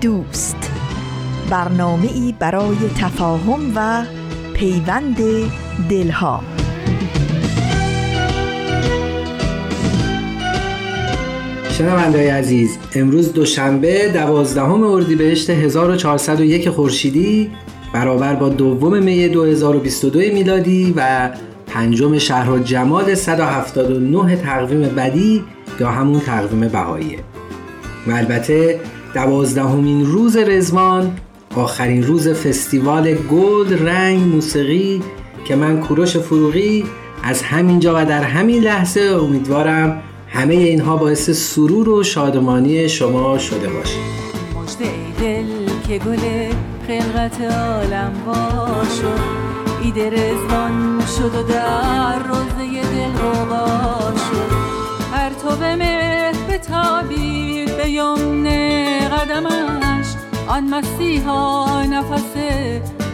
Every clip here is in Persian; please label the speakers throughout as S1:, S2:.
S1: دوست. برنامه ای برای تفاهم و پیوند دلها.
S2: شنوندای عزیز امروز دوشنبه دوازدهم اردیبهشت 1401 خورشیدی برابر با دوم می 2022 میلادی و پنجم شهر جمال 179 تقویم بدی یا همون تقویم بهاییه و البته دوازدهمین روز رزوان آخرین روز فستیوال گل رنگ موسیقی که من کوروش فروغی از همینجا و در همین لحظه امیدوارم همه اینها باعث سرور و شادمانی شما شده باشه.
S3: مجد دل که گل خلقت عالم شد ایده رزوان شد و در روزه قدمش آن مسیحا نفس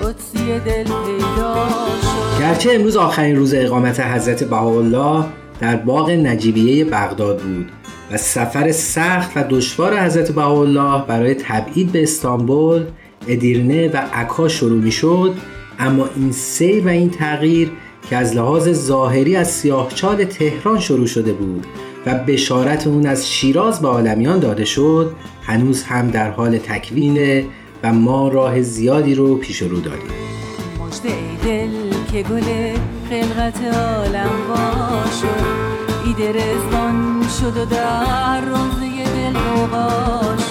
S3: قدسی دل پیدا شد.
S2: گرچه امروز آخرین روز اقامت حضرت بهاءالله در باغ نجیبیه بغداد بود و سفر سخت و دشوار حضرت بهاءالله برای تبعید به استانبول، ادیرنه و عکا شروع می شد اما این سیر و این تغییر که از لحاظ ظاهری از سیاهچال تهران شروع شده بود. و بشارت اون از شیراز به عالمیان داده شد هنوز هم در حال تکوینه و ما راه زیادی رو پیش رو داریم.
S3: مجد دل که گل خلقت عالم شد ایده رزبان شد و در روزه دل شد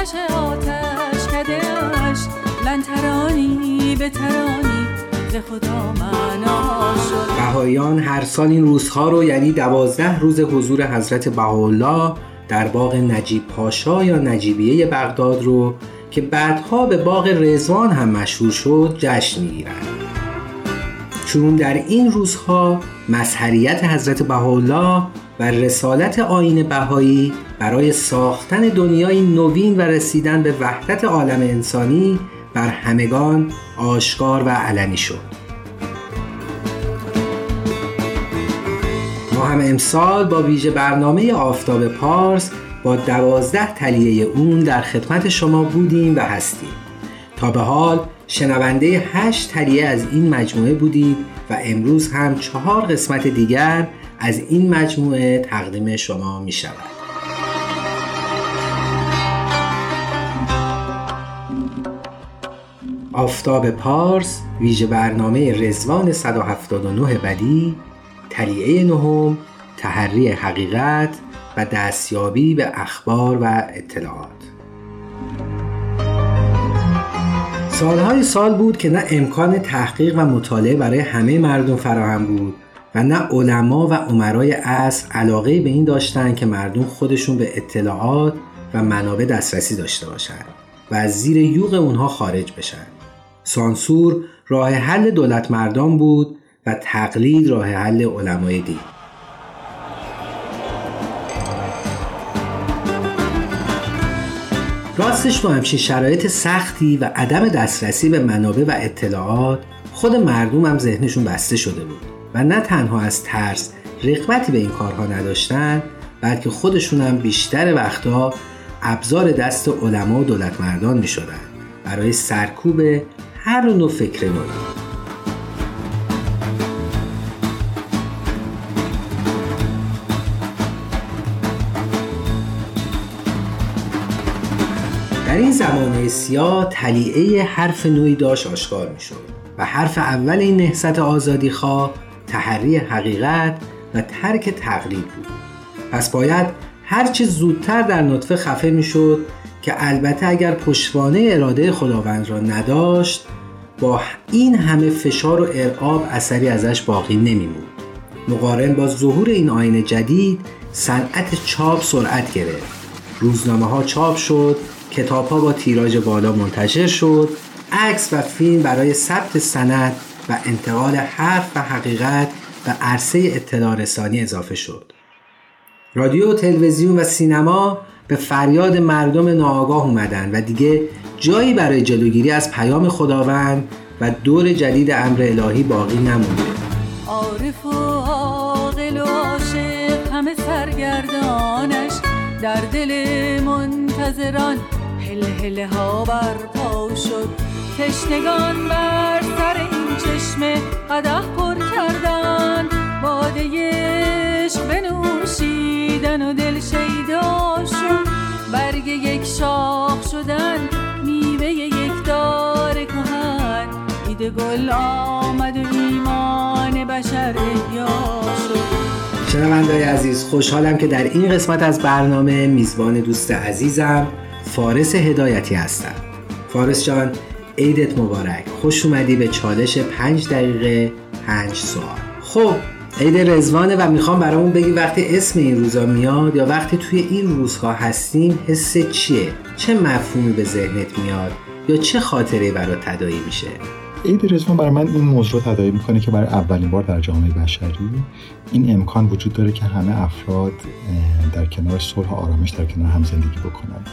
S3: آتش آتش کدش لن ترانی به ترانی. ز خدا معنا شد.
S2: بهاییان هر سال این روزها رو یعنی دوازده روز حضور حضرت بهاءالله در باغ نجیب پاشا یا نجیبیه بغداد رو که بعدها به باغ رزوان هم مشهور شد جشن می‌گیرند. چون در این روزها مظهریت حضرت بهاءالله و رسالت آین بهایی برای ساختن دنیای نوین و رسیدن به وحدت عالم انسانی بر همگان آشکار و علنی شد. ما هم امسال با ویژه برنامه آفتاب پارس با دوازده تلیه اون در خدمت شما بودیم و هستیم. تا به حال شنونده هشت تلیه از این مجموعه بودید و امروز هم چهار قسمت دیگر از این مجموعه تقدیم شما می شود. آفتاب پارس ویژه برنامه رزوان 179 بدی تلیعه نهم تحری حقیقت و دستیابی به اخبار و اطلاعات. سالهای سال بود که نه امکان تحقیق و مطالعه برای همه مردم فراهم بود و نه علما و عمرای اصل علاقه به این داشتند که مردم خودشون به اطلاعات و منابع دسترسی داشته باشند و از زیر یوغ اونها خارج بشن. سانسور راه حل دولت مردان بود و تقلید راه حل علمای دین. راستش با همچین شرایط سختی و عدم دسترسی به منابع و اطلاعات خود مردم هم ذهنشون بسته شده بود و نه تنها از ترس رقبتی به این کارها نداشتن بلکه خودشون هم بیشتر وقتها ابزار دست علما و دولت مردان می شدن برای سرکوب هر نوع فکر نوعی. در این زمانه سیاه تلیعه حرف نوعی داشت آشکار می شد و حرف اول این نهست آزادی خواه تحری حقیقت و ترک تقلید بود. پس باید هرچه زودتر در نطفه خفه می‌شد که البته اگر پشتوانه اراده خداوند را نداشت با این همه فشار و ارعاب اثری ازش باقی نمیمود مقارن با ظهور این آین جدید صنعت چاپ سرعت گرفت. روزنامه ها چاپ شد کتاب ها با تیراژ بالا منتشر شد عکس و فیلم برای ثبت سند و انتقال حرف و حقیقت به عرصه اطلاع رسانی اضافه شد. رادیو تلویزیون و سینما به فریاد مردم ناآگاه اومدن و دیگه جایی برای جلوگیری از پیام خداوند و دور جدید امر الهی باقی نمونده.
S3: عارف و عاقل و عاشق همه سرگردانش در دل منتظران. هل هله ها برپا شد تشنگان بر سر این چشمه قدح پر کردن باده عشق بنوشیدن و دل شیدا برگ یک شاخ شدن میوه یک دار کهن. ایده گل آمد و ایمان بشر احیا شد.
S2: شنوندای عزیز خوشحالم که در این قسمت از برنامه میزبان دوست عزیزم فارس هدایتی هستم. فارس جان عیدت مبارک. خوش اومدی به چالش پنج دقیقه پنج سوال. خب عید رزوانه و می‌خوام برامون بگی وقتی اسم این روزا میاد یا وقتی توی این روزها هستیم حس چیه؟ چه مفهومی به ذهنت میاد؟ یا چه خاطره برات تدایی میشه؟
S4: عید رزوان برای من این موضوع تداعی می‌کنه که برای اولین بار در جامعه بشری این امکان وجود داره که همه افراد در کنار صلح و آرامش در کنار هم زندگی بکنند.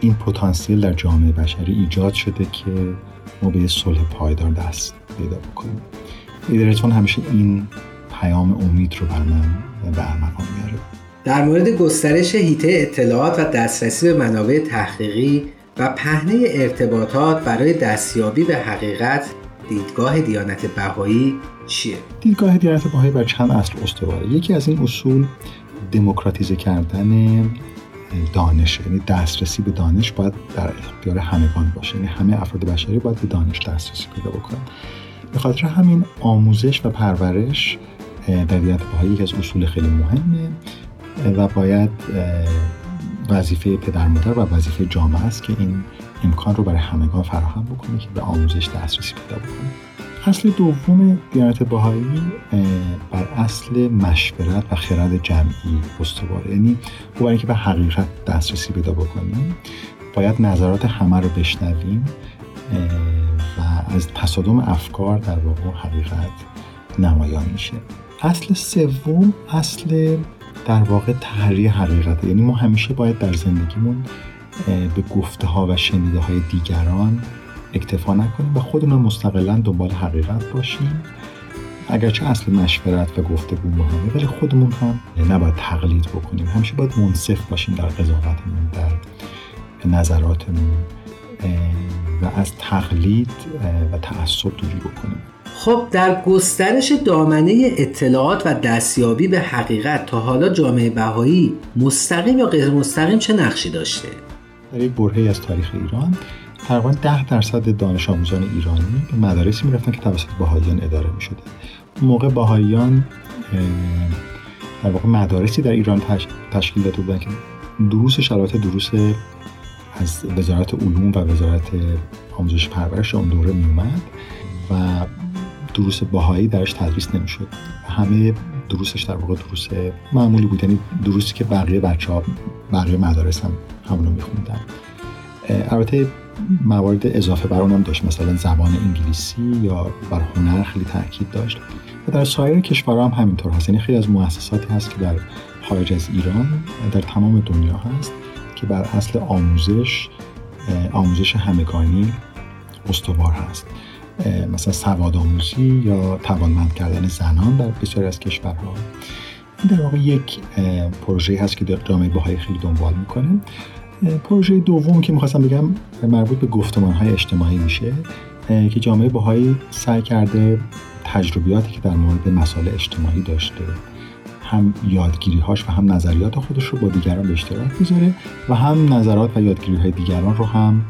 S4: این پتانسیل در جامعه بشری ایجاد شده که ما به صلح پایدار دست پیدا بکنیم. عید رزوان همیشه این پیام امید رو بر من به ارمغان میاره.
S2: در مورد گسترش هیته اطلاعات و دسترسی به منابع تحقیقی و پهنه ارتباطات برای دستیابی به حقیقت دیدگاه دیانت بهایی چیه؟
S4: دیدگاه دیانت بهایی بر چند اصل استواره. یکی از این اصول دموکراتیزه کردن دانش یعنی دسترسی به دانش باید در اختیار همگان باشه. یعنی همه افراد بشری باید به دانش دسترسی پیدا بکنن. به خاطر همین آموزش و پرورش در دیانت بهایی یکی از اصول خیلی مهمه و باید وظیفه پدر مادر و وظیفه جامعه است که این امکان رو برای همگان فراهم بکنه که به آموزش دسترسی پیدا بکنه. اصل دوم دیانت بهایی بر اصل مشورت و خرد جمعی استواره یعنی برای اینکه به حقیقت دسترسی پیدا بکنیم باید نظرات همه رو بشنویم و از تصادم افکار در واقع حقیقت نمایان میشه. اصل سوم اصل در واقع تحریه حقیقت یعنی ما همیشه باید در زندگیمون به گفته ها و شنیده های دیگران اکتفا نکنیم و خودمون مستقلا دنبال حقیقت باشیم. اگرچه اصل مشورت و گفتگو مهمه ولی خودمون هم نباید تقلید بکنیم. همیشه باید منصف باشیم در قضاوتمون در نظراتمون و از تقلید و تعصب دوری بکنیم.
S2: خب در گسترش دامنه اطلاعات و دستیابی به حقیقت تا حالا جامعه بهایی مستقیم یا غیر مستقیم چه نقشی داشته؟
S4: در یک برهی از تاریخ ایران تقریبا ده درصد دانش آموزان ایرانی به مدارسی می‌رفتن که توسط بهاییان اداره می شده موقع بهاییان در واقع مدارسی در ایران تشکیل داده بودن که دروس شرایط دروس از وزارت علوم و وزارت آموزش پرورش اون دوره می اومد و دروس باهایی درش تدریس نمی‌شد. همه دروسش در واقع دروس معمولی بود یعنی دروسی که بقیه بچه ها بقیه مدارس هم همونو میخوندن. البته موارد اضافه بر اونم داشت. مثلا زبان انگلیسی یا بر هنر خیلی تاکید داشت. و در سایر کشورها هم همینطور هست. یعنی خیلی از مؤسساتی هست که در خارج از ایران در تمام دنیا هست که بر اصل آموزش آموزش همگانی استوار هست. مثلا سواد آموزی یا توانمند کردن زنان در بسیاری از کشورها. این در واقع یک پروژه هست که جامعه باهایی خیلی دنبال می‌کنه. پروژه دوم که می‌خواستم بگم مربوط به گفتمان های اجتماعی میشه که جامعه باهایی سعی کرده تجربیاتی که در مورد مسائل اجتماعی داشته هم یادگیری هاش و هم نظریات خودش رو با دیگران به اشتراک بذاره و هم نظرات و یادگیری های دیگران رو هم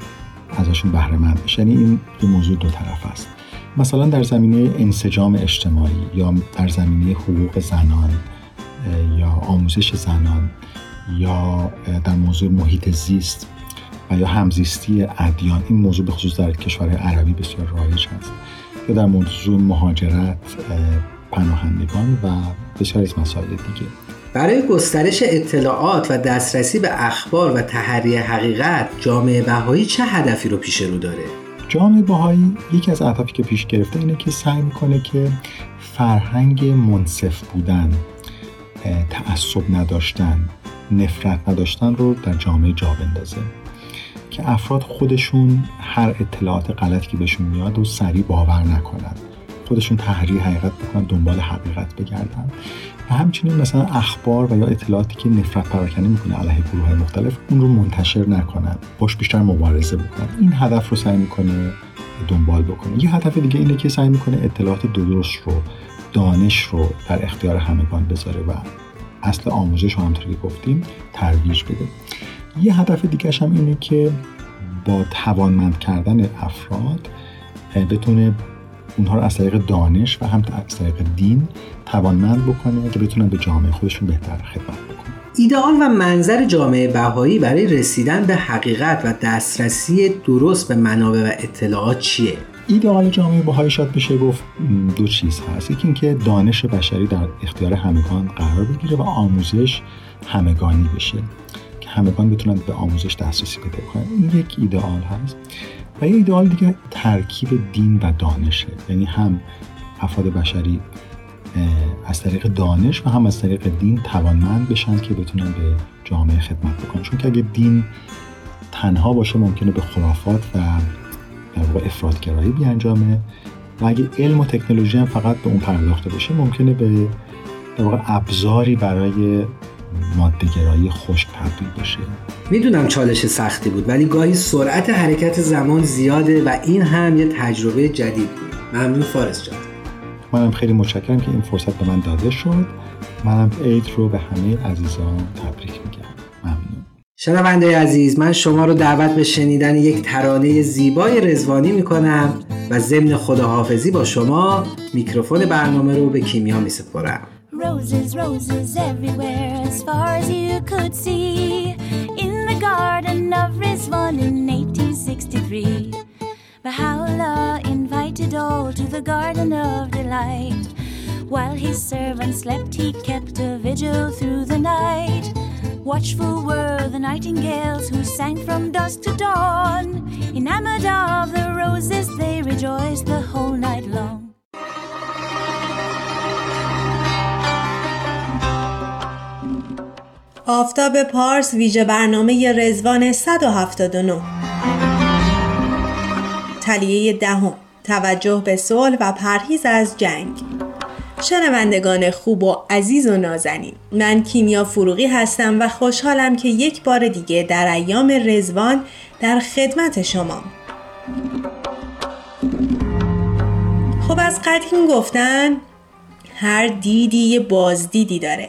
S4: ازشون بهره مند بشه یعنی این یه موضوع دو طرف است. مثلا در زمینه انسجام اجتماعی یا در زمینه حقوق زنان یا آموزش زنان یا در موضوع محیط زیست و یا همزیستی ادیان. این موضوع به خصوص در کشورهای عربی بسیار رایج هست. یا در موضوع مهاجرت پناهندگان و بسیار از مسائل دیگه.
S2: برای گسترش اطلاعات و دسترسی به اخبار و تحری حقیقت جامعه بهایی چه هدفی رو پیش رو داره؟
S4: جامعه بهایی یکی از اهدافی که پیش گرفته اینه که سعی می‌کنه که فرهنگ منصف بودن تعصب نداشتن نفرت نداشتن رو در جامعه جا بندازه. که افراد خودشون هر اطلاعات غلطی که بهشون میاد و سریع باور نکنن. خودشون تحریح حقیقت بکنن دنبال حقیقت بگردن. و همچنین مثلا اخبار و یا اطلاعاتی که نفرت پراکنی می‌کنه علیه گروه مختلف اون رو منتشر نکنن. باش بیشتر مبارزه بکنن. این هدف رو سعی می‌کنه دنبال بکنه. یه هدف دیگه اینه که سعی می‌کنه اطلاعات درست رو دانش رو در اختیار همگان بذاره و اصل آموزش رو همطوری که گفتیم ترویج بده یه هدف دیگه هم اینه که با توانمند کردن افراد بتونه اونها رو از طریق دانش و هم از طریق دین توانمند بکنه که بتونن به جامعه خودشون بهتر خدمت بکنن
S2: ایدئال و منظر جامعه بهایی برای رسیدن به حقیقت و دسترسی درست به منابع و اطلاعات چیه؟
S4: ایدئال جامعه بهایی شاید بشه گفت دو چیز هست. یکی اینکه دانش بشری در اختیار همگان قرار بگیره و آموزش همگانی بشه که همگان بتونن به آموزش دسترسی پیدا کنن این یک ایدئال هست. و یه ایدئال دیگه ترکیب دین و دانشه. یعنی هم افراد بشری از طریق دانش و هم از طریق دین توانمند بشن که بتونن به جامعه خدمت بکنن. چون که اگه دین تنها باشه ممکنه به خرافات و در واقع افرادگرایی بیانجامه و اگه علم و تکنولوژی هم فقط به اون پرداخته بشه ممکنه به در واقع ابزاری برای مادهگرایی خشک تبدیل بشه.
S2: می‌دونم چالش سختی بود ولی گاهی سرعت حرکت زمان زیاده و این هم یه تجربه جدید بود. ممنون فارس جان.
S4: منم خیلی متشکرم که این فرصت به من داده شد. منم عید رو به همه عزیزان تبریک میگم.
S2: شنونده عزیز من شما رو دعوت به شنیدن یک ترانه زیبای رزوانی می‌کنم و ضمن خداحافظی با شما میکروفون برنامه رو به کیمیا میسپارم
S5: Roses, roses everywhere as far as you could see In the garden of Rizwan in 1863 Baha'u'llah invited all to the garden of delight While his servants slept he kept a vigil through the night Watchful were the nightingales who sang from dusk to dawn Enamored of the roses they rejoiced the whole night long
S6: آفتاب پارس ویژه برنامه رزوان 179 تلیه دهم توجه به صلح و پرهیز از جنگ شنوندگان خوب و عزیز و نازنین من کیمیا فروغی هستم و خوشحالم که یک بار دیگه در ایام رزوان در خدمت شما. خب از قدیم گفتن هر دیدی یه بازدیدی داره.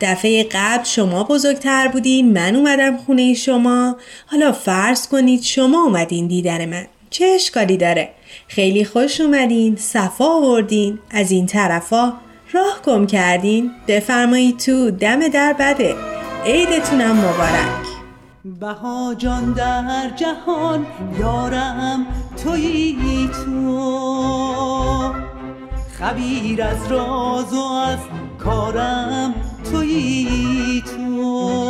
S6: دفعه قبل شما بزرگتر بودین من اومدم خونه شما. حالا فرض کنید شما اومدین دیدن من. چه اشکالی داره؟ خیلی خوش اومدین صفا آوردین از این طرفا راه گم کردین. بفرمایید تو دم در بده. عیدتونم مبارک.
S7: بها جان در جهان یارم تویی تو. خبیر از راز و از کارم تویی تو.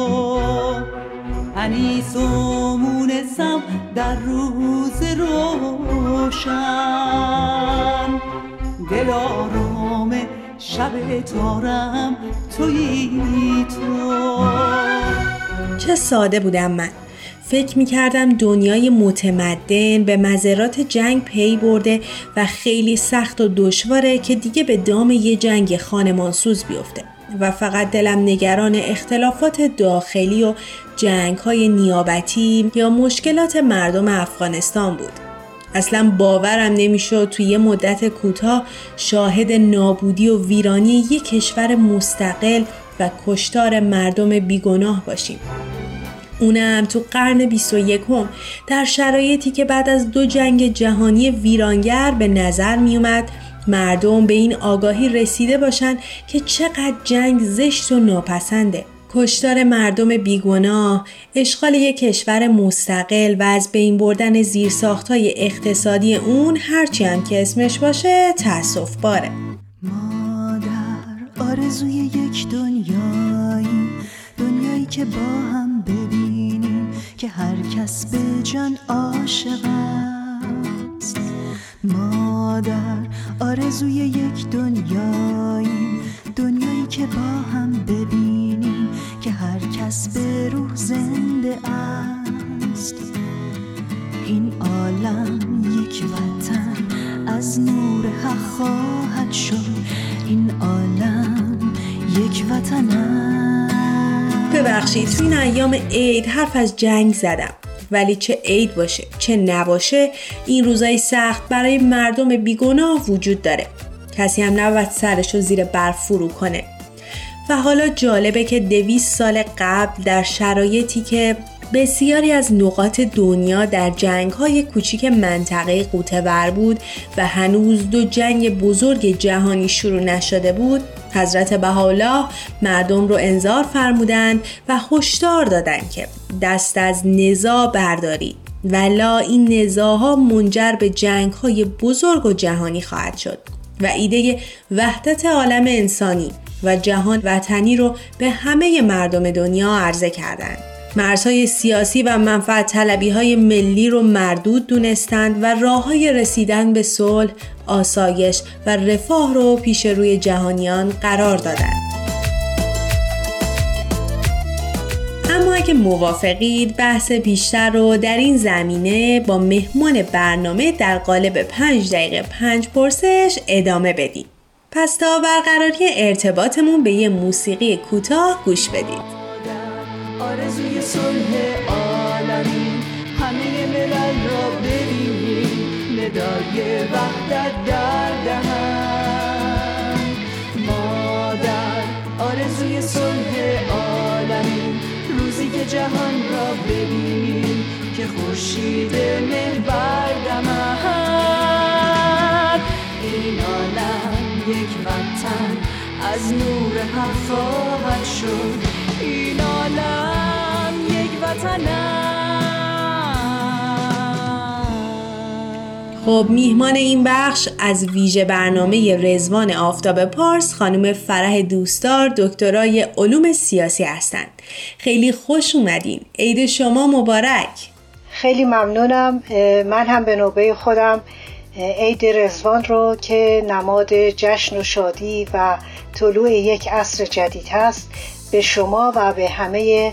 S7: انیس و مونسم در روز روشن. دل آرام شب تارم تویی تو.
S6: چه ساده بودم من. فکر می کردم دنیای متمدن به مذرات جنگ پی برده و خیلی سخت و دشواره که دیگه به دام یه جنگ خانمانسوز بیفته. و فقط دلم نگران اختلافات داخلی و جنگ های نیابتی یا مشکلات مردم افغانستان بود. اصلا باورم نمی‌شد توی یه مدت کوتاه شاهد نابودی و ویرانی یک کشور مستقل و کشتار مردم بیگناه باشیم. اونم تو قرن 21 هم در شرایطی که بعد از دو جنگ جهانی ویرانگر به نظر می اومد مردم به این آگاهی رسیده باشند که چقدر جنگ زشت و ناپسنده. کشتار مردم بیگناه، اشغال یک کشور مستقل و از بین بردن زیرساختهای اقتصادی اون هرچی هم که اسمش باشه تأصف باره.
S8: مادر آرزوی یک دنیایی دنیایی که با هم ببینیم که هر کس به جان عاشق است. مادر آرزوی یک دنیایی. دنیایی که با هم ببینیم که هر کس به روح زنده است. این عالم یک وطن از نور حق خواهد شد. این عالم یک وطن است.
S6: ببخشید تو این ایام عید حرف از جنگ زدم. ولی چه عید باشه چه نباشه این روزای سخت برای مردم بیگناه وجود داره. کسی هم نباید سرش رو زیر برف فرو کنه. و حالا جالبه که دویست سال قبل در شرایطی که بسیاری از نقاط دنیا در جنگ های کوچیک منطقه قوتور بود و هنوز دو جنگ بزرگ جهانی شروع نشده بود حضرت بهاءالله مردم رو انذار فرمودند و هشدار دادند که دست از نزا بردارید ولا این نزاها منجر به جنگ های بزرگ و جهانی خواهد شد و ایده وحدت عالم انسانی و جهان وطنی رو به همه مردم دنیا عرضه کردند. مرزهای سیاسی و منفعت طلبی های ملی رو مردود دونستند و راه های رسیدن به صلح، آسایش و رفاه رو پیش روی جهانیان قرار دادند. اما اگه موافقید بحث بیشتر رو در این زمینه با مهمان برنامه در قالب پنج دقیقه پنج پرسش ادامه بدیم. پس تا برقراری ارتباطمون به یه موسیقی کوتاه گوش بدید.
S8: آرزوی صلح ندای وحدت در دهن. مادر آرزوی صلح عالمی. روزی که جهان را ببینیم که خورشید مهر بردمد این عالم یک وطن از نور حق خواهد شد. این عالم یک وطن
S6: خب میهمان این بخش از ویژه برنامه رزوان آفتاب پارس خانم فرح دوستدار دکترای علوم سیاسی هستند. خیلی خوش اومدین. عید شما مبارک.
S9: خیلی ممنونم. من هم به نوبه خودم عید رزوان رو که نماد جشن و شادی و طلوع یک عصر جدید هست به شما و به همه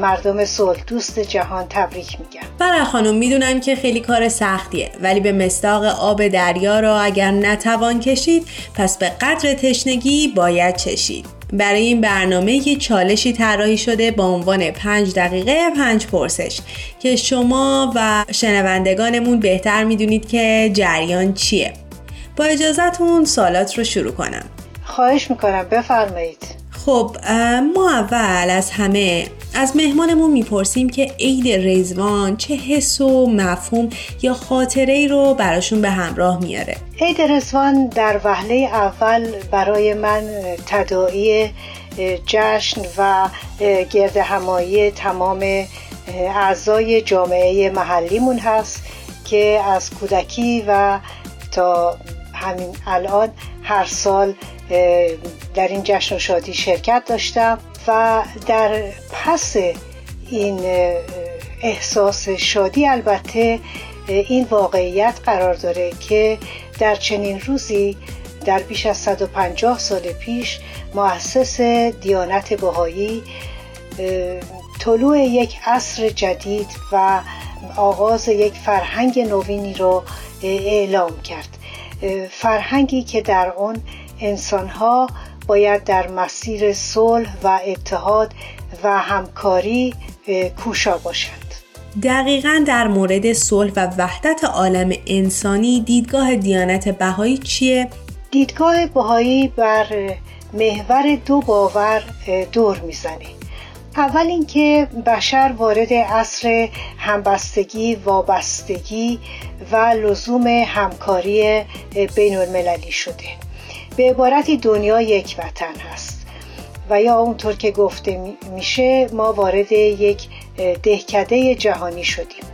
S9: مردم صلح دوست جهان تبریک میگم.
S6: برای خانم می‌دونم که خیلی کار سختیه ولی به مستاق آب دریا را اگر نتوان کشید پس به قدر تشنگی باید چشید. برای این برنامه یه چالشی طراحی شده با عنوان پنج دقیقه پنج پرسش. که شما و شنوندگانمون بهتر می‌دونید که جریان چیه. با اجازتون سالات رو شروع کنم.
S9: خواهش می‌کنم بفرمایید.
S6: خب ما اول از همه از مهمانمون می‌پرسیم که عید رزوان چه حس و مفهوم یا خاطره ای رو براشون به همراه میاره.
S9: عید رزوان در وهله اول برای من تداعی جشن و گرد همایی تمام اعضای جامعه محلیمون هست که از کودکی و تا همین الان هر سال در این جشن شادی شرکت داشتم و در پس این احساس شادی البته این واقعیت قرار داره که در چنین روزی در بیش از 150 سال پیش مؤسس دیانت بهایی طلوع یک عصر جدید و آغاز یک فرهنگ نوینی رو اعلام کرد. فرهنگی که در آن انسانها باید در مسیر صلح و اتحاد و همکاری کوشا باشند.
S6: دقیقا در مورد صلح و وحدت عالم انسانی دیدگاه دیانت بهایی چیه؟
S9: دیدگاه بهایی بر محور دو باور دور می‌زنه. اول اینکه بشر وارد عصر همبستگی وابستگی و لزوم همکاری بین المللی شده. به عبارتی دنیا یک وطن هست. و یا اونطور که گفته میشه ما وارد یک دهکده جهانی شدیم.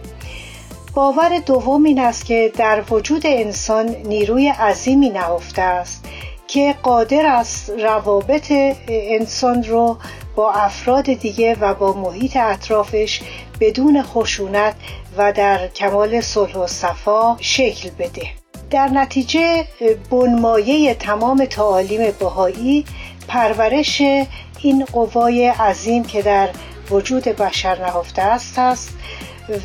S9: باور دوم این است که در وجود انسان نیروی عظیمی نهفته است که قادر است روابط انسان رو با افراد دیگه و با محیط اطرافش بدون خشونت و در کمال صلح و صفا شکل بده. در نتیجه بنمایه تمام تعالیم بهایی پرورش این قوای عظیم که در وجود بشر نهفته است است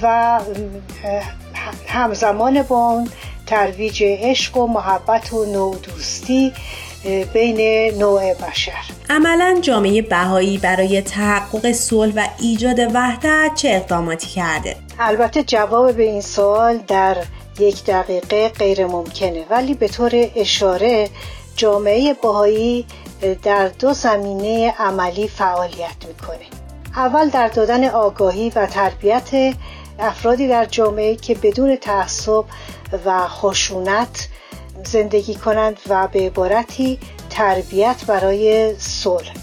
S9: و همزمان با اون ترویج عشق و محبت و نودوستی بین نوع بشر
S6: عملا جامعه بهایی برای تحقق صلح و ایجاد وحدت چه اقداماتی کرده؟
S9: البته جواب به این سوال در یک دقیقه غیر ممکنه ولی به طور اشاره جامعه بهایی در دو زمینه عملی فعالیت می‌کنه. اول در دادن آگاهی و تربیت افرادی در جامعه که بدون تعصب و خشونت زندگی کنند و به عبارتی تربیت برای صلح.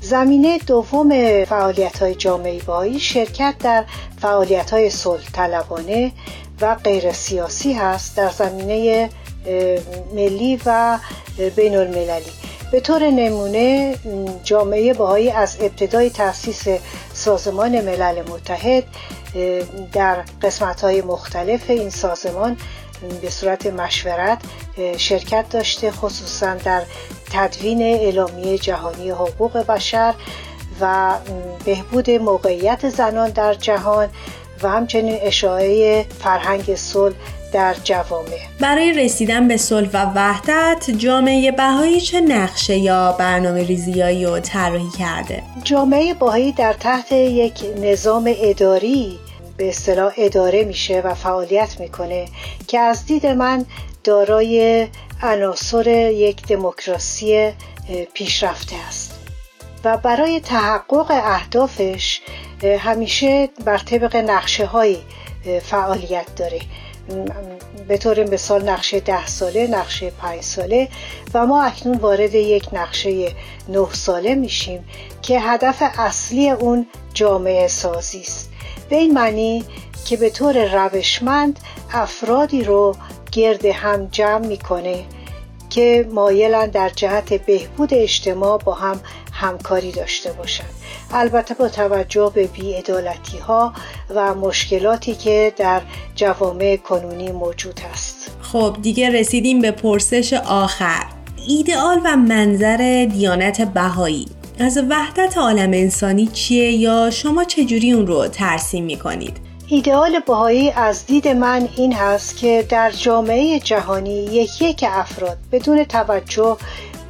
S9: زمینه دوم فعالیت های جامعه بایی شرکت در فعالیت های صلح طلبانه و غیر سیاسی هست در زمینه ملی و بین المللی به طور نمونه جامعه باهایی از ابتدای تأسیس سازمان ملل متحد در قسمت های مختلف این سازمان به صورت مشورت شرکت داشته خصوصا در تدوین اعلامیه جهانی حقوق بشر و بهبود موقعیت زنان در جهان. و همچنین اشاعه فرهنگ صلح در جوامع
S6: برای رسیدن به صلح و وحدت جامعه بهایی چه نقشه یا برنامه ریزیایی رو طراحی کرده؟
S9: جامعه بهایی در تحت یک نظام اداری به اصطلاح اداره میشه و فعالیت می‌کنه که از دید من دارای عناصر یک دموکراسی پیشرفته است و برای تحقق اهدافش همیشه بر طبق نقشه های فعالیت داره. به طور مثال نقشه ده ساله نقشه پنج ساله و ما اکنون وارد یک نقشه نه ساله میشیم که هدف اصلی اون جامعه سازی است. به این معنی که به طور روشمند افرادی رو گرد هم جمع می‌کنه که مایلن در جهت بهبود اجتماع با هم همکاری داشته باشند البته با توجه به بیعدالتی ها و مشکلاتی که در جوامع کنونی موجود هست
S6: خب دیگه رسیدیم به پرسش آخر. ایدئال و منظر دیانت بهایی. از وحدت عالم انسانی چیه یا شما چجوری اون رو ترسیم می‌کنید؟
S9: ایدئال بهایی از دید من این هست که در جامعه جهانی یک یک افراد بدون توجه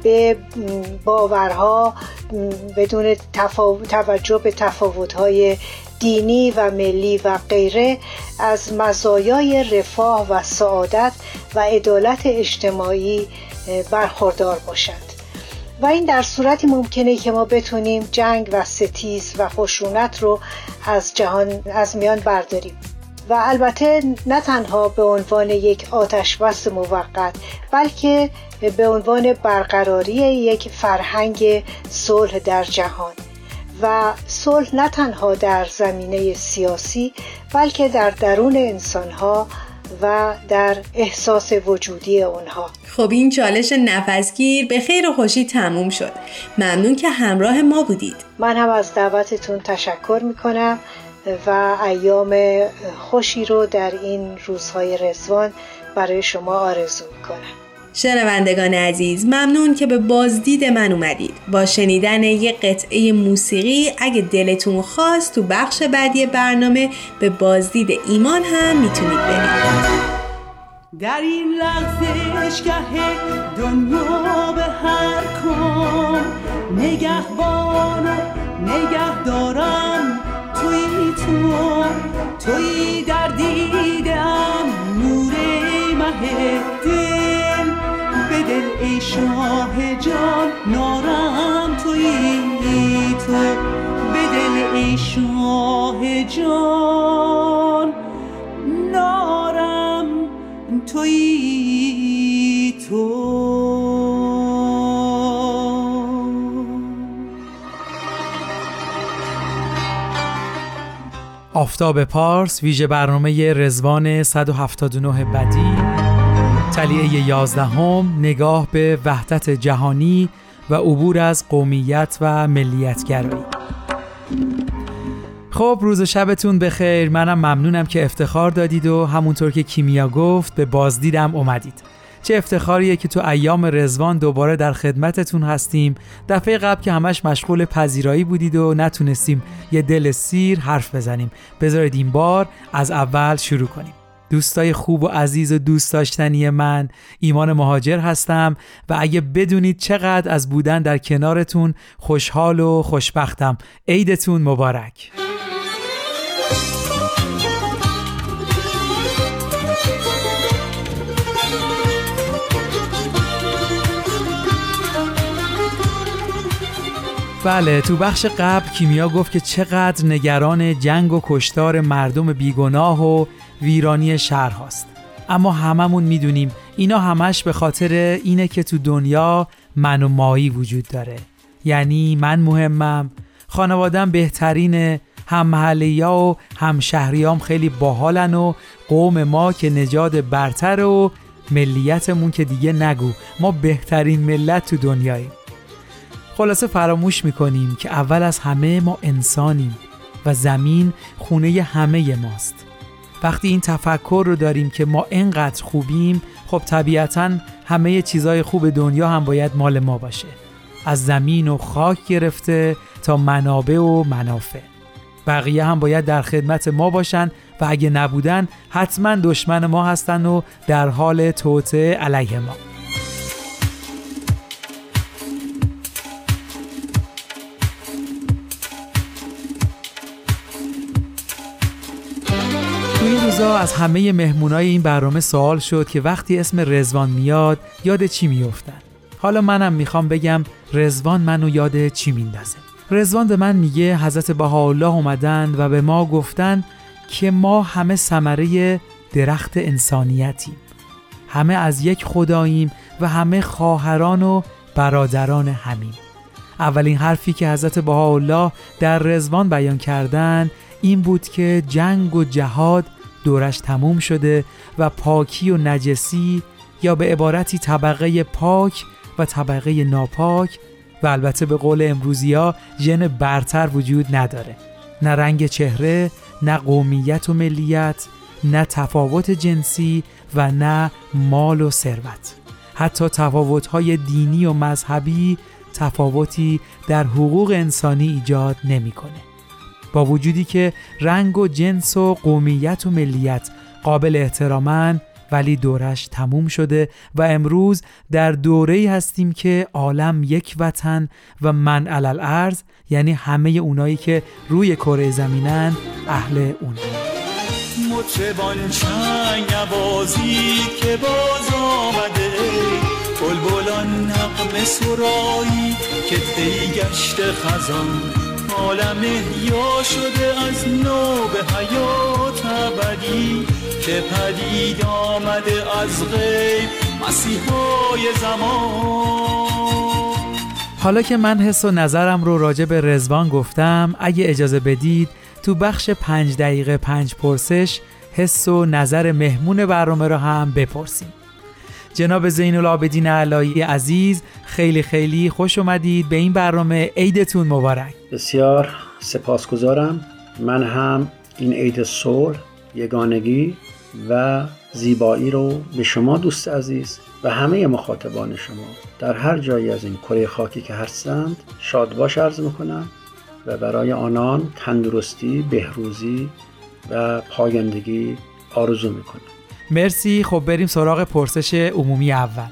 S9: به باورها بدون توجه به تفاوتهای دینی و ملی و غیره از مزایای رفاه و سعادت و عدالت اجتماعی برخوردار باشند و این در صورتی ممکنه که ما بتونیم جنگ و ستیز و خشونت رو از جهان از میان برداریم. و البته نه تنها به عنوان یک آتش بس موقت بلکه به عنوان برقراری یک فرهنگ صلح در جهان. و صلح نه تنها در زمینه سیاسی بلکه در درون انسانها و در احساس وجودی اونها
S6: خب این چالش نفسگیر به خیر و خوشی تموم شد. ممنون که همراه ما بودید.
S9: من هم از دعوتتون تشکر می‌کنم. و ایام خوشی رو در این روزهای رزوان برای شما آرزو می‌کنم.
S6: شنوندگان عزیز ممنون که به بازدید من اومدید. با شنیدن یک قطعه موسیقی اگه دلتون خواست تو بخش بعدی برنامه به بازدید ایمان هم می‌تونید برید.
S7: در این لحظه دنیا به هر کام نگهبان نگه دارم توی تو توی در دیدم نور مه دل. به دل ای شاه جان نارم توی تو. به دل ای شاه جان نارم توی
S10: آفتاب پارس ویژه برنامه رزوان 179 بدی. تلیعه 11 هم نگاه به وحدت جهانی و عبور از قومیت و ملیتگرایی. خب روز و شبتون بخیر. منم ممنونم که افتخار دادید و همونطور که کیمیا گفت به بازدیدم اومدید. چه افتخاریه که تو ایام رزوان دوباره در خدمتتون هستیم. دفعه قبل که همش مشغول پذیرایی بودید و نتونستیم یه دل سیر حرف بزنیم. بذارید این بار از اول شروع کنیم. دوستای خوب و عزیز و دوست داشتنی من ایمان مهاجر هستم و اگه بدونید چقدر از بودن در کنارتون خوشحال و خوشبختم. عیدتون مبارک. بله تو بخش قبل کیمیا گفت که چقدر نگران جنگ و کشتار مردم بیگناه و ویرانی شهر هاست. اما هممون می‌دونیم اینا همش به خاطر اینه که تو دنیا من و مایی وجود داره. یعنی من مهمم خانوادم بهترینه هم محلی و هم شهریام خیلی باحالن و قوم ما که نجاد برتر و ملیتمون که دیگه نگو. ما بهترین ملت تو دنیاییم. خلاصه فراموش می‌کنیم که اول از همه ما انسانیم و زمین خونه همه ماست. وقتی این تفکر رو داریم که ما انقدر خوبیم خب طبیعتا همه چیزای خوب دنیا هم باید مال ما باشه. از زمین و خاک گرفته تا منابع و منافع. بقیه هم باید در خدمت ما باشن و اگه نبودن حتما دشمن ما هستن و در حال توته علیه ما. از همه مهمونای این برنامه سوال شد که وقتی اسم رزوان میاد یاد چی میفتن حالا منم می‌خوام بگم رزوان منو یاد چی میندازه؟ رزوان به من میگه حضرت بهاءالله اومدن و به ما گفتن که ما همه ثمره درخت انسانیتیم. همه از یک خداییم و همه خواهران و برادران همیم. اولین حرفی که حضرت بهاءالله در رزوان بیان کردن این بود که جنگ و جهاد دورش تموم شده و پاکی و نجسی یا به عبارتی طبقه پاک و طبقه ناپاک و البته به قول امروزی ها ژن برتر وجود نداره نه رنگ چهره نه قومیت و ملیت نه تفاوت جنسی و نه مال و ثروت حتی تفاوت‌های دینی و مذهبی تفاوتی در حقوق انسانی ایجاد نمی‌کنه. با وجودی که رنگ و جنس و قومیت و ملیت قابل احترامن ولی دورش تموم شده و امروز در دوره هستیم که عالم یک وطن و من علل ارز یعنی همه اونایی که روی کره زمینن اهل اون چنگ نوازی که باز آمده بلبلان نقم سرایی که دیگشت خزان. عالم یا شده از نو به حیات ابدی که پدید آمده از غیب مسیحای زمان. حالا که من حس و نظرم رو راجع به رزوان گفتم اگه اجازه بدید تو بخش پنج دقیقه پنج پرسش حس و نظر مهمون برنامه رو هم بپرسیم. جناب زین العابدین علایی عزیز خیلی خیلی خوش اومدید به این برنامه. عیدتون مبارک.
S11: بسیار سپاسگزارم. من هم این عید صلح یگانگی و زیبایی رو به شما دوست عزیز و همه مخاطبان شما در هر جایی از این کره خاکی که هستند شاد باش عرض می‌کنم و برای آنان تندرستی، بهروزی و پایندگی آرزو می‌کنم.
S10: مرسی. خب بریم سراغ پرسش عمومی اول.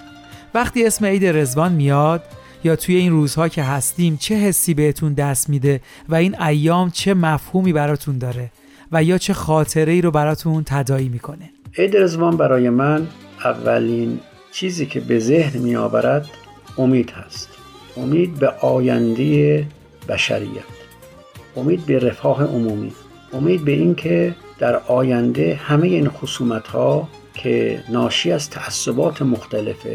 S10: وقتی اسم عید رزوان میاد یا توی این روزها که هستیم چه حسی بهتون دست میده و این ایام چه مفهومی براتون داره و یا چه خاطره ای رو براتون تدایی می‌کنه؟
S11: عید رزوان برای من اولین چیزی که به ذهن می آورد امید هست. امید به آینده بشریت. امید به رفاه عمومی. امید به اینکه در آینده همه این خصومت ها که ناشی از تعصبات مختلف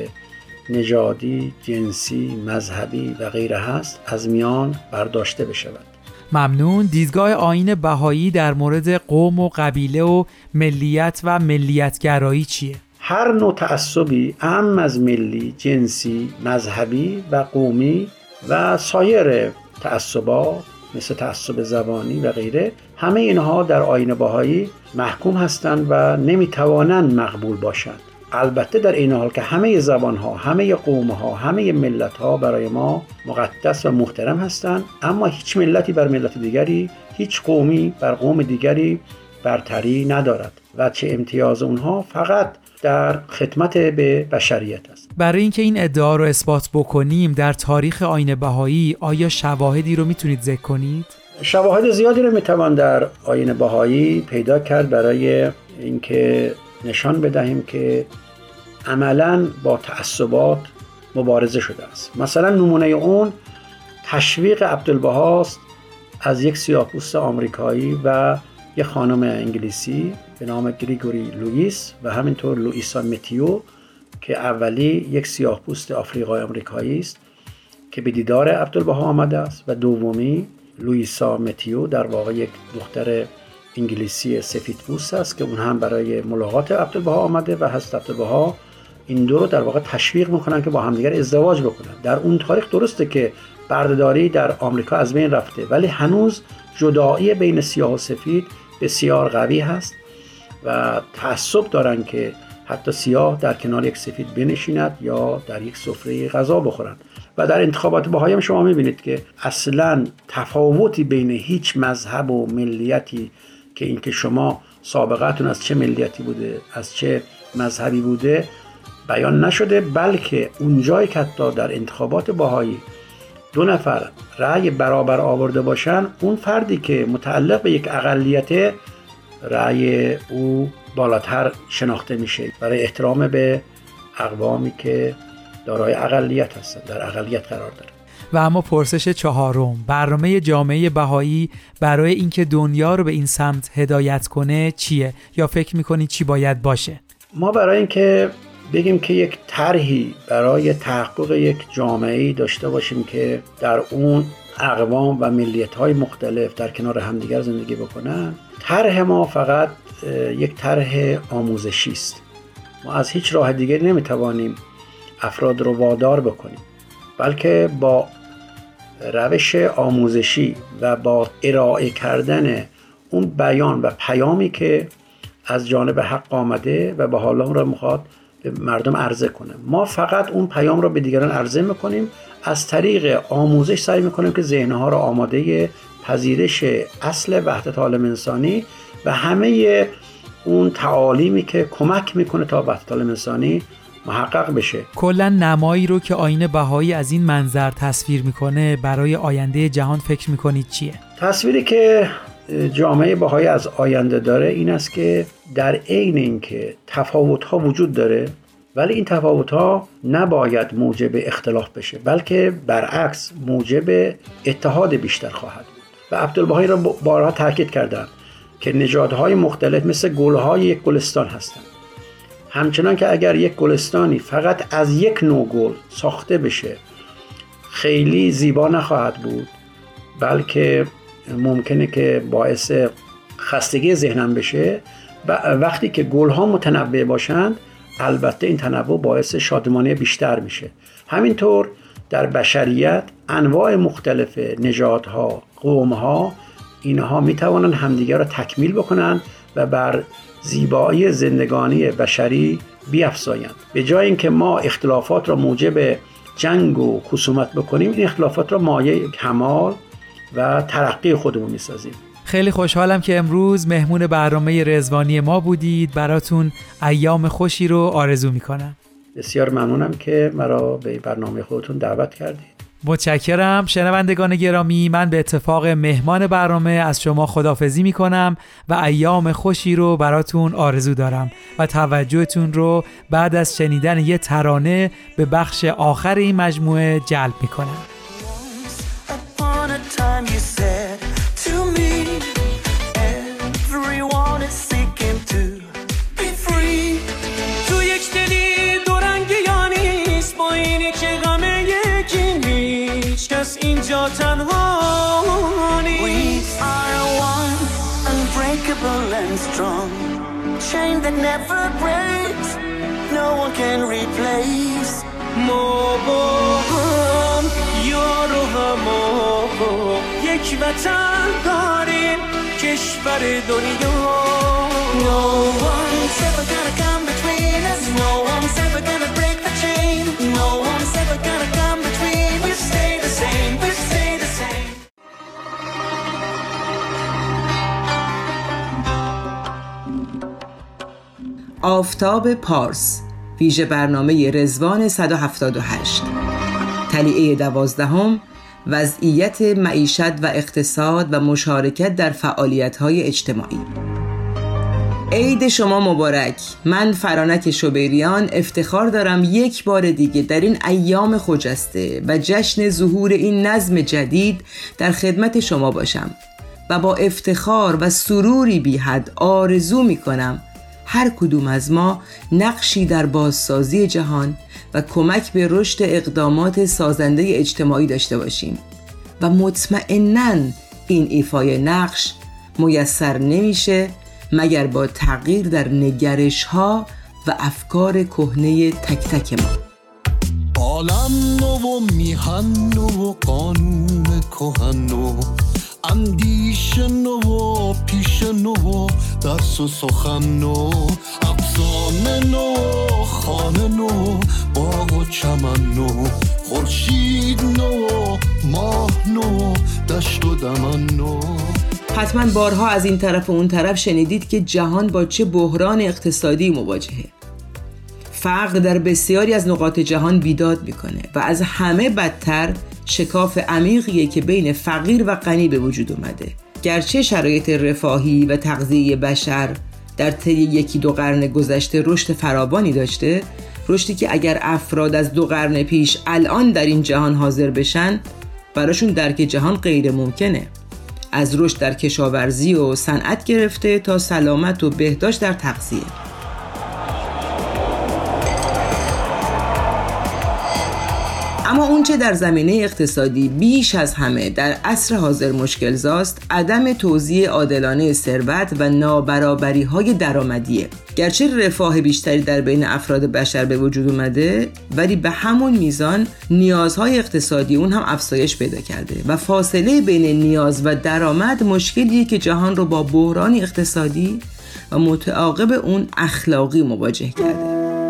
S11: نژادی، جنسی، مذهبی و غیره هست از میان برداشته بشود
S10: ممنون دیدگاه آین بهایی در مورد قوم و قبیله و ملیت و ملیتگرایی چیه؟
S11: هر نوع تعصبی ام از ملی، جنسی، مذهبی و قومی و سایر تعصبا مثل تعصب زبانی و غیره همه اینها در آین باهایی محکوم هستند و نمی‌توانند مقبول باشند. البته در این حال که همه زبان ها همه قوم ها همه ملت ها برای ما مقدس و محترم هستند اما هیچ ملتی بر ملت دیگری هیچ قومی بر قوم دیگری برتری ندارد و چه امتیاز اونها فقط در خدمت به بشریت است.
S10: برای اینکه این ادعا رو اثبات بکنیم در تاریخ آین بهایی آیا شواهدی رو می‌تونید ذکر کنید؟
S11: شواهد زیادی رو می‌توان در آین بهایی پیدا کرد برای اینکه نشان بدهیم که عملا با تعصبات مبارزه شده است. مثلا نمونه اون تشویق عبدالبهاست از یک سیاپوست آمریکایی و یک خانم انگلیسی به نام گریگوری لوئیس و همینطور لوئیسا متیو که اولی یک سیاه پوست آفریقای آمریکایی است که به دیدار عبدالبها آمده است و دومی لوئیسا متیو در واقع یک دختر انگلیسی سفید پوست است که اون هم برای ملاقات عبدالبها آمده و هست عبدالبها این دو رو در واقع تشویق می‌کنن که با همدیگر ازدواج بکنن. در اون تاریخ درسته که بردهداری در آمریکا از بین رفته ولی هنوز جدایی بین سیاه و سفید بسیار قوی هست و تعصب دارن که حتی سیاه در کنار یک سفید بنشیند یا در یک سفره غذا بخورند. و در انتخابات باهایی هم شما می‌بینید که اصلا تفاوتی بین هیچ مذهب و ملیتی که اینکه شما سابقتون از چه ملیتی بوده از چه مذهبی بوده بیان نشده بلکه اونجایی که حتی در انتخابات باهایی دو نفر رأی برابر آورده باشن اون فردی که متعلق به یک اقلیت رأی او بالاتر شناخته میشه. برای احترام به اقوامی که دارای اقلیت هستند در اقلیت قرار داره
S10: و اما پرسش چهارم برنامه جامعه بهایی برای اینکه دنیا رو به این سمت هدایت کنه چیه؟ یا فکر می‌کنید چی باید باشه؟
S11: ما برای اینکه بگیم که یک طرحی برای تحقق یک جامعه داشته باشیم که در اون اقوام و ملیت های مختلف در کنار همدیگر زندگی بکنن طرح ما فقط یک طرح آموزشی است. ما از هیچ راه دیگری نمی‌توانیم افراد رو وادار بکنیم بلکه با روش آموزشی و با ارائه کردن اون بیان و پیامی که از جانب حق آمده و به حال اون را می‌خواد به مردم عرضه کنه. ما فقط اون پیام را به دیگران عرضه می‌کنیم از طریق آموزش سعی می‌کنیم که ذهنها را آماده پذیرش اصل وحدت عالم انسانی و همه اون تعالیمی که کمک می‌کنه تا وحدت عالم انسانی محقق بشه.
S10: کلا نمایی رو که آین بهایی از این منظر تصویر می‌کنه برای آینده جهان فکر می‌کنید چیه؟
S11: تصویری که جامعه بهایی از آینده داره این است که در عین اینکه تفاوت ها وجود داره ولی این تفاوت ها نباید موجب اختلاف بشه بلکه برعکس موجب اتحاد بیشتر خواهد و عبدالبهایی را بارها تاکید کردن که نژادهای مختلف مثل گلهای یک گلستان هستند. همچنان که اگر یک گلستانی فقط از یک نوع گل ساخته بشه خیلی زیبا نخواهد بود بلکه ممکنه که باعث خستگی ذهنم بشه و وقتی که گل ها متنوع باشند البته این تنوع باعث شادمانی بیشتر میشه. همینطور در بشریت انواع مختلف نژادها قومها اینها می‌توانند همدیگر را تکمیل بکنند و بر زیبایی زندگانی بشری بیافزایند به جای اینکه ما اختلافات را موجب جنگ و خصومت بکنیم این اختلافات را مایه کمال و ترقی خودمون می‌سازیم.
S10: خیلی خوشحالم که امروز مهمون برنامه رزوانی ما بودید. براتون ایام خوشی رو آرزو می‌کنم.
S11: بسیار ممنونم که مرا به برنامه خودتون دعوت کردید.
S10: متشکرم. شنوندگان گرامی من به اتفاق مهمان برنامه از شما خدافزی می کنم و ایام خوشی رو براتون آرزو دارم و توجهتون رو بعد از شنیدن یه ترانه به بخش آخر این مجموعه جلب می کنم نیست
S12: اینجا تنها نیست We are one, unbreakable and strong. Chain that never breaks, no one can replace ما با هم یارو همو یک وطن داریم کشور دنیا No one's ever gonna
S13: آفتاب پارس ویژه برنامه رزوان 178 تلیعه دوازدهم وضعیت معیشت و اقتصاد و مشارکت در فعالیت‌های اجتماعی. عید شما مبارک. من فرانک شبیریان افتخار دارم یک بار دیگه در این ایام خجسته و جشن ظهور این نظم جدید در خدمت شما باشم و با افتخار و سروری بی حد آرزو می کنم هر کدوم از ما نقشی در بازسازی جهان و کمک به رشد اقدامات سازنده اجتماعی داشته باشیم و مطمئنا این ایفای نقش میسر نمیشه مگر با تغییر در نگرش ها و افکار کهنه تک تک ما.
S14: عالم نو و میهن و قانون کهن اندیش نو و پیش نو و درس و سخن نو افسانه نو خانه نو باغ و چمن نو خورشید نو ماه نو دشت و دمن نو
S13: حتما بارها از این طرف و اون طرف شنیدید که جهان با چه بحران اقتصادی مواجهه. فقر در بسیاری از نقاط جهان بیداد می‌کنه و از همه بدتر شکاف عمیقیه که بین فقیر و غنی به وجود اومده. گرچه شرایط رفاهی و تغذیه بشر در طی یکی دو قرن گذشته رشد فراوانی داشته رشدی که اگر افراد از دو قرن پیش الان در این جهان حاضر بشن براشون درک جهان غیر ممکنه. از رشد در کشاورزی و صنعت گرفته تا سلامت و بهداشت در تغذیه. اما اونچه در زمینه اقتصادی بیش از همه در عصر حاضر مشکل زاست عدم توزیع عادلانه ثروت و نابرابری های درآمدیه. گرچه رفاه بیشتری در بین افراد بشر به وجود اومده ولی به همون میزان نیازهای اقتصادی اون هم افزایش پیدا کرده و فاصله بین نیاز و درآمد مشکلیه که جهان رو با بحرانی اقتصادی و متعاقب اون اخلاقی مواجه کرده.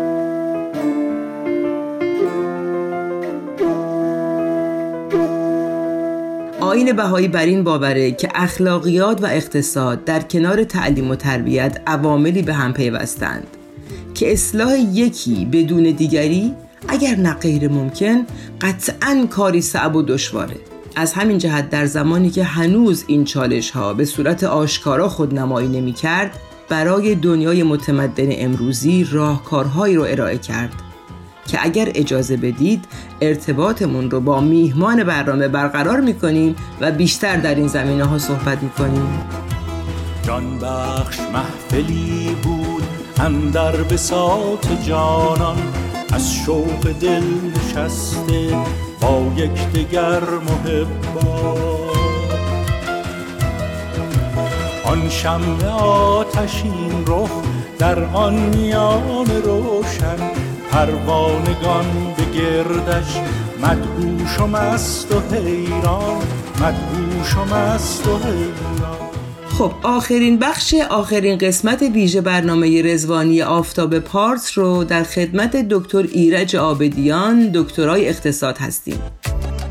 S13: آین بهایی بر این باوره که اخلاقیات و اقتصاد در کنار تعلیم و تربیت عواملی به هم پیوستند که اصلاح یکی بدون دیگری اگر نه غیر ممکن قطعا کاری صعب و دشواره. از همین جهت در زمانی که هنوز این چالش ها به صورت آشکارا خود نمایی نمی کرد برای دنیای متمدن امروزی راهکارهایی رو ارائه کرد. که اگر اجازه بدید ارتباطمون رو با میهمان برنامه برقرار می‌کنیم و بیشتر در این زمینه ها صحبت می‌کنیم.
S15: جان بخش محفلی بود اندر بساط جانان از شوق دل نشسته با یکدیگر محبا آن شمع آتشین رخ در آن میان روشن پروانگان به گردش مدهوش و مست و حیران مدهوش و مست و حیران.
S13: خب آخرین بخش آخرین قسمت ویژه برنامه رزوانی آفتاب پارس رو در خدمت دکتر ایرج آبدیان دکترای اقتصاد هستیم.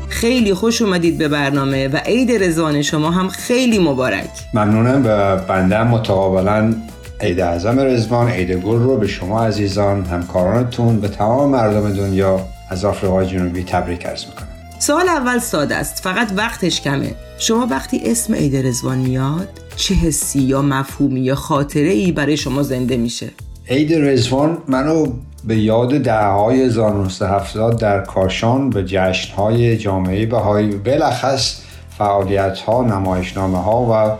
S13: خیلی خوش اومدید به برنامه و عید رزوان شما هم خیلی مبارک.
S16: ممنونم و بنده متقابلا عید اعظم رزوان عید گل رو به شما عزیزان همکارانتون به تمام مردم دنیا از آفریقای جنوبی تبریک عرض می‌کنم.
S13: سوال اول ساده است فقط وقتش کمه. شما وقتی اسم عید رزوان میاد چه حسی یا مفهومی یا خاطره ای برای شما زنده میشه؟
S16: عید رزوان منو به یاد دههای 1970 در کاشان به جشن های جامعه بهایی بلخص فعالیت ها نمایشنامه ها و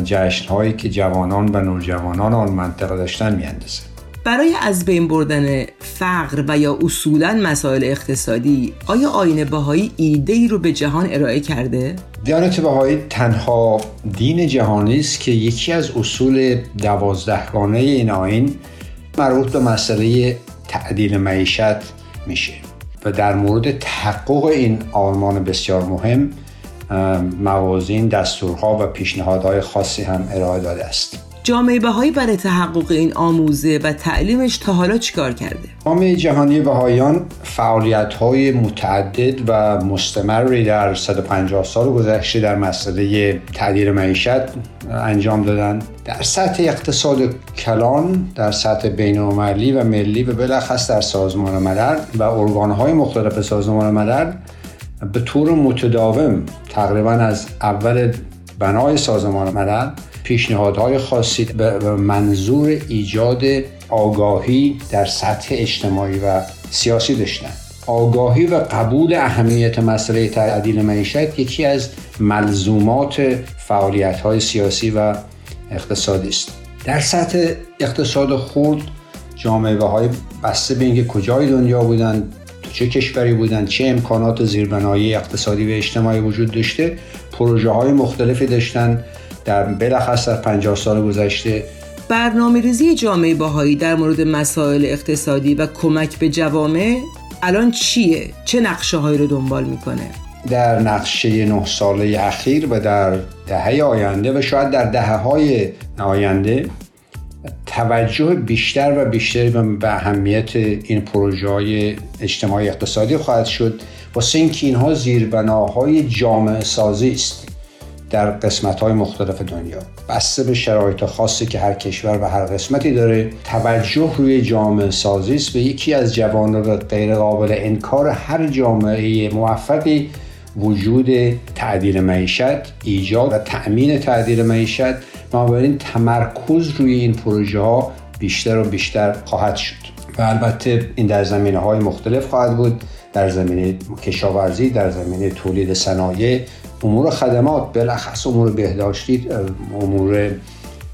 S16: جشن هایی که جوانان و نوجوانان آن منطقه داشتن میاندازه
S13: برای از بین بردن فقر و یا اصولا مسائل اقتصادی آیا آین بهایی ایده ای رو به جهان ارائه کرده؟
S16: دیانت بهایی تنها دین جهانی است که یکی از اصول دوازدهگانه این آین مربوط به مسئله تعدیل معیشت میشه و در مورد تحقق این آرمان بسیار مهم موازین دستورها و پیشنهادهای خاصی هم ارائه داده است
S13: جامعه بهایی برای تحقق این آموزه و تعلیمش تا حالا چیکار کرده؟
S16: جامعه جهانی بهایان فعالیت های متعدد و مستمری در 150 سال گذشته در مسئله تعدیل معیشت انجام دادن در سطح اقتصاد کلان در سطح بین و ملی و بلخص در سازمان ملل و ارگانهای مختلف سازمان ملل به طور متداوم تقریبا از اول بنای سازمان ملل پیشنهادهای خاصی به منظور ایجاد آگاهی در سطح اجتماعی و سیاسی داشتن آگاهی و قبول اهمیت مسئله تعدیل معیشت یکی از ملزومات فعالیت های سیاسی و اقتصادی است. در سطح اقتصاد خورد جامعه های بسته به اینکه کجای دنیا بودند چه کشوری بودند چه امکانات زیربنایی اقتصادی و اجتماعی وجود داشته پروژه های مختلفی داشتن در بلخص در 50 سال گذشته
S13: برنامه ریزی جامعه باهایی در مورد مسائل اقتصادی و کمک به جوامع الان چیه؟ چه نقشه هایی رو دنبال می‌کنه؟
S16: در نقشه نه ساله اخیر و در دهه آینده و شاید در دهه های آینده توجه بیشتر و بیشتری به اهمیت این پروژه های اجتماعی اقتصادی خواهد شد. واسه اینکه اینها زیربناهای جامعه سازی است در قسمت های مختلف دنیا. بسته به شرایط خاصی که هر کشور و هر قسمتی داره توجه روی جامعه سازی است. و یکی از جوانب غیر قابل انکار هر جامعه موفقی وجود تعدیل معیشت ایجاد و تأمین تعدیل معیشت بنابراین تمرکز روی این پروژه ها بیشتر و بیشتر خواهد شد. و البته این در زمینه های مختلف خواهد بود در زمینه کشاورزی در زمینه تولید صنایع امور خدمات بلخص امور بهداشتی امور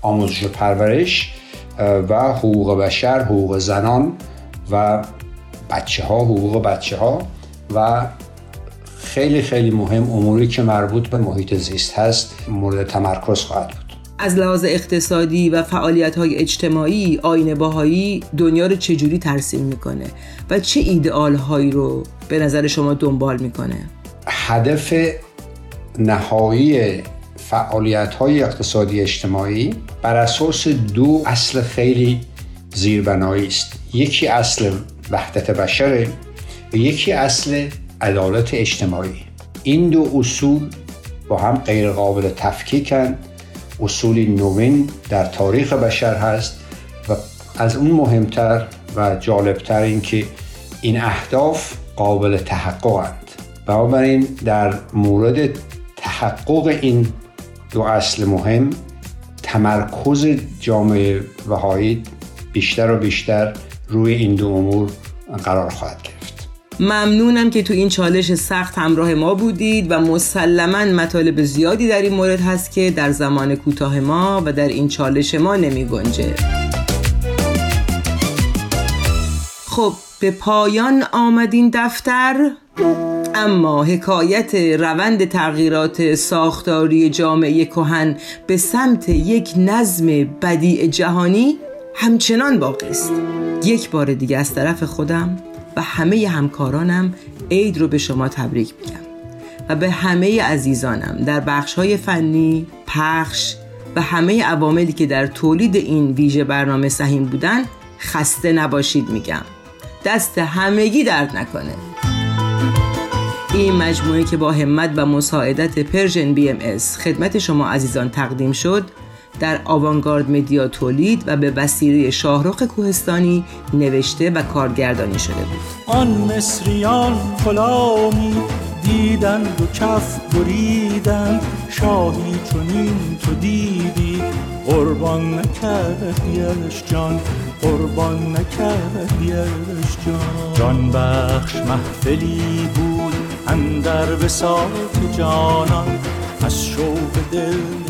S16: آموزش و پرورش و حقوق بشر حقوق زنان و بچه ها حقوق بچه ها و خیلی خیلی مهم اموری که مربوط به محیط زیست هست مورد تمرکز خواهد بود.
S13: از لحاظ اقتصادی و فعالیت های اجتماعی آین باهایی دنیا رو چجوری ترسیم می‌کنه و چه ایدئال هایی رو به نظر شما دنبال می‌کنه؟
S16: هدف نهایی فعالیت های اقتصادی اجتماعی بر اساس دو اصل خیلی زیربنایی است. یکی اصل وحدت بشر و یکی اصل عدالت اجتماعی. این دو اصول با هم غیر قابل تفکیکن. اصولی نوین در تاریخ بشر هست و از اون مهمتر و جالبتر این که این اهداف قابل تحققند بنابراین در مورد تحقق این دو اصل مهم تمرکز جامعه وهایی بیشتر و بیشتر روی این دو امور قرار خواهد گرفت.
S13: ممنونم که تو این چالش سخت همراه ما بودید و مسلما مطالب زیادی در این مورد هست که در زمان کوتاه ما و در این چالش ما نمی گنجه. خب به پایان آمدین دفتر اما حکایت روند تغییرات ساختاری جامعه کهن به سمت یک نظم بدیع جهانی همچنان باقی است یک بار دیگه از طرف خودم و همه همکارانم عید رو به شما تبریک میگم. و به همه عزیزانم در بخش های فنی، پخش و همه عواملی که در تولید این ویژه برنامه سهیم بودن خسته نباشید میگم. دست همگی درد نکنه. این مجموعه که با همت و مساعدت Persian BMS خدمت شما عزیزان تقدیم شد در آوانگارد Media تولید و به وسیله شاهرخ کوهستانی نوشته و کارگردانی شده بود.
S15: آن مصریان غلامی دیدند و کف بریدند شاهی چونین تو دیدی قربان نکردیش جان قربان نکردیش جان. جان بخش محفلی بود اندر وساط جانان از شوق دل